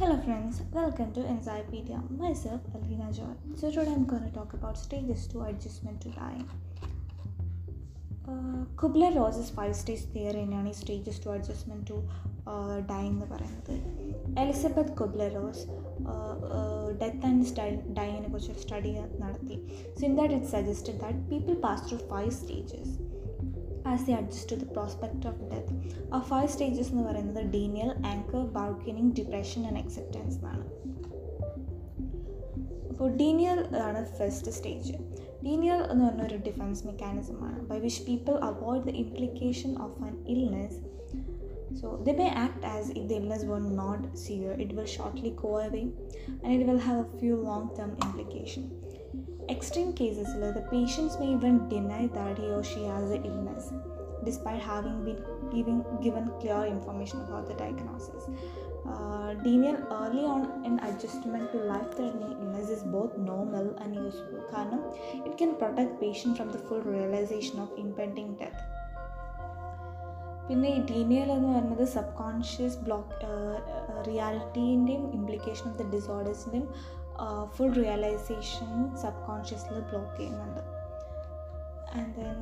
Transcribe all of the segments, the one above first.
Hello friends, welcome to Anxiety. Myself, Alina Joy. So today I'm going to talk about stages to adjustment to dying. Uh, Kubler Ross's five stages theory in any stages to adjustment to uh, dying. Elisabeth Kubler Ross, uh, uh, death and dying, style, dying, study. So in that it's suggested that people pass through five stages. As the adjust to the prospect of death ആ five stages എന്ന് പറയുന്നത് denial anger bargaining depression and acceptance എന്നാണ് അപ്പോൾ denial ആണ് first stage denial എന്ന് പറഞ്ഞ ഒരു defence മെക്കാനിസമാണ് by which people avoid the implication of an illness so the may act as if the illness were not സിയർ it will shortly go away and it will have a few long term implication extreme cases the patients may even deny that he or she has the illness despite having been giving, given clear information about the diagnosis uh, denial early on in adjustment to life-threatening illness is both normal and useful കാരണം it can protect patient from the full realization of impending death പിന്നെ ഈ denial എന്ന് പറയുന്നത് subconscious block റിയാലിറ്റീൻ്റെയും implication of the ഡിസോർഡേഴ്സിൻ്റെയും full realisation സബ് കോൺഷ്യസിൽ block ചെയ്യുന്നുണ്ട്. And then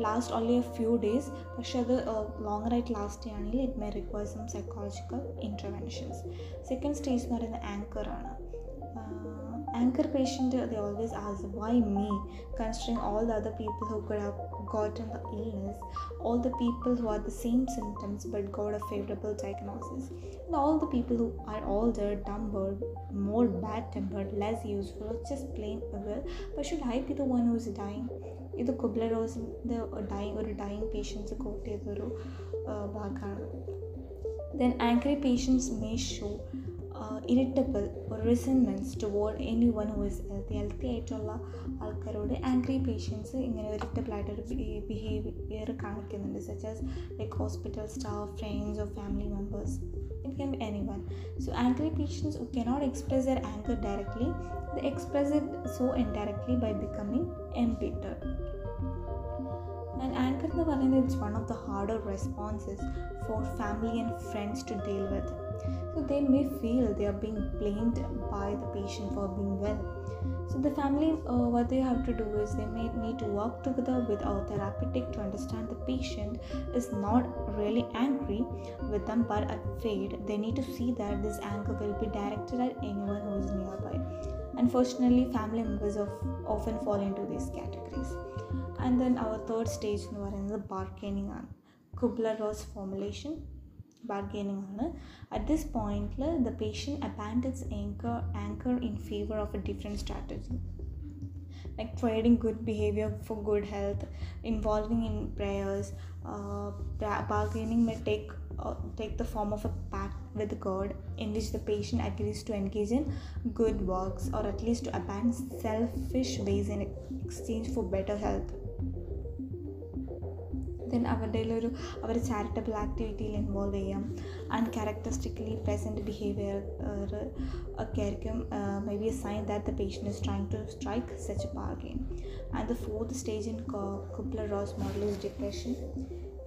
last only a few days പക്ഷെ അത് ലോങ്ങറായിട്ട് ലാസ്റ്റ് ചെയ്യുകയാണെങ്കിൽ it may require some psychological interventions second stage എന്ന് പറയുന്നത് ആങ്കറാണ് anchor patient they always ask why me considering all the other people who could have gotten the illness all the people who had the same symptoms but got a favorable diagnosis and all the people who are older dumber more bad tempered less useful or just plain evil but should i be the one who is dying ഇത് കുബ്ല റോസിൻ്റെ dying ഒരു dying patients quote ചെയ്തൊരു ഭാഗമാണ് then angry patients may show irritable ഒരു resentments toward any one who is healthy healthy ആയിട്ടുള്ള ആൾക്കാരോട് angry patients ഇങ്ങനെ irritable ആയിട്ടൊരു behaviour കാണിക്കുന്നുണ്ട് such as like hospital staff friends or family members it can be any one so angry patients who cannot express there anchor directly the express it so indirectly by becoming എംപിറ്റർ and anchor എന്ന് പറയുന്നത് it's one of the harder responses for family and friends to deal with so they may feel they are being blamed by the patient for being well. So the family, uh, what they have to do is they may need to work together with our therapeutic to understand the patient is not really angry with them but afraid. They need to see that this anger will be directed at anyone who is nearby. Unfortunately, family members of, often fall into these categories. And then our third stage we are in the bargaining on Kubler-Ross formulation bargaining ആണ് at this പോയിന്റിൽ the patient abandons anchor anchor in favour of A different strategy like trading good behavior for good health, involving in prayers, uh, bargaining may take uh, take the form of a pact with God in which the patient agrees to engage in good works or at least to abandon selfish ways in exchange for better health. Then അവരുടെ ഒരു അവർ charitable ആക്ടിവിറ്റിയിൽ involve ചെയ്യാം. അൺക്യാരക്ടറിസ്റ്റിക്കലി present behaviour ഒക്കെ ആയിരിക്കും may be a sign that the patient is trying to strike such a bargain and the fourth stage in Kubler Ross model is depression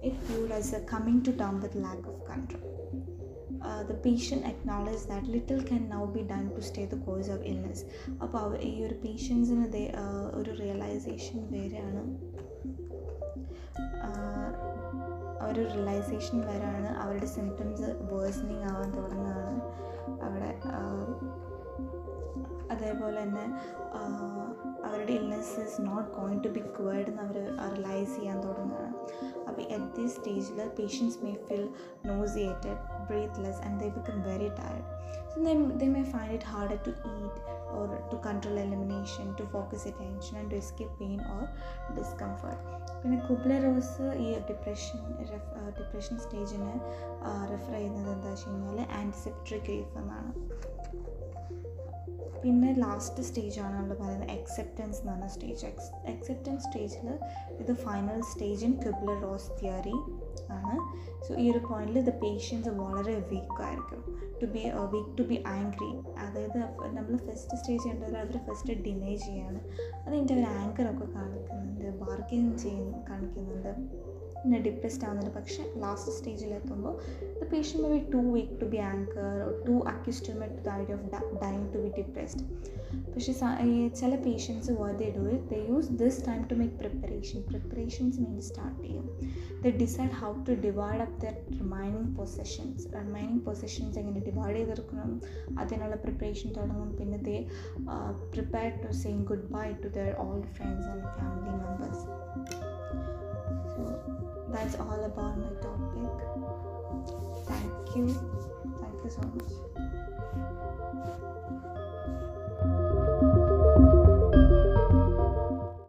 it viewed as a coming to term with lack of control. Uh, the patient that that little can now be done to stay the course of അപ്പോൾ ഈ ഒരു പേഷ്യൻസിന് ഒരു realisation വരെയാണ്. ഒരു realisation വരാണ് അവരുടെ symptoms worsening ആവാൻ തുടങ്ങുകയാണ് അവിടെ അതേപോലെ തന്നെ അവരുടെ illness is not going to be cured എന്ന് അവർ റിയലൈസ് ചെയ്യാൻ തുടങ്ങുകയാണ്. അപ്പോൾ അറ്റ് ദി സ്റ്റേജിൽ patients may feel nauseated breathless and they become very tired so they they may find it harder to eat or to control elimination, to focus attention and to escape pain or discomfort. പിന്നെ Kubler Ross ഈ depression depression സ്റ്റേജിന് refer ചെയ്യുന്നത് എന്താ വെച്ച് കഴിഞ്ഞാൽ ആന്റിസെപ്റ്ററി grief എന്നാണ്. പിന്നെ last സ്റ്റേജാണ് നമ്മൾ പറയുന്നത് അക്സെപ്റ്റൻസ് എന്ന് പറഞ്ഞ സ്റ്റേജ് അക്സെപ്റ്റൻസ് സ്റ്റേജിൽ ഇത് final stage in Kubler Ross theory ആണ്. സോ ഈ ഒരു പോയിന്റിൽ ദ പേഷ്യൻസ് വളരെ വീക്കായിരിക്കും to be weak to be angry അതായത് നമ്മൾ ഫസ്റ്റ് സ്റ്റേജ് ചെയ്യേണ്ടത് അവർ ഫസ്റ്റ് ഡിനേ ചെയ്യാണ്. അതിന്റെ ഒരു ആങ്കറൊക്കെ കാണിക്കുന്നുണ്ട് ബാർഗെയിൻ ചെയ്യുന്ന കാണിക്കുന്നുണ്ട്. പിന്നെ ഡിപ്രസ്ഡ് ആവുന്നുണ്ട്. പക്ഷേ last സ്റ്റേജിലെത്തുമ്പോൾ the patient may be too weak to be anchor to accustom to the idea of dying to be depressed പക്ഷേ ചില patients where they do it the use this time to make preparation preparations വേണ്ടി start ചെയ്യും. The decide how to divide up their remaining possessions remaining possessions എങ്ങനെ divide ചെയ്തെടുക്കണം? അതിനുള്ള preparation തുടങ്ങും. പിന്നെ they prepare to saying good bye to their all friends and family members that's all about my topic. Thank you. Thank you so much.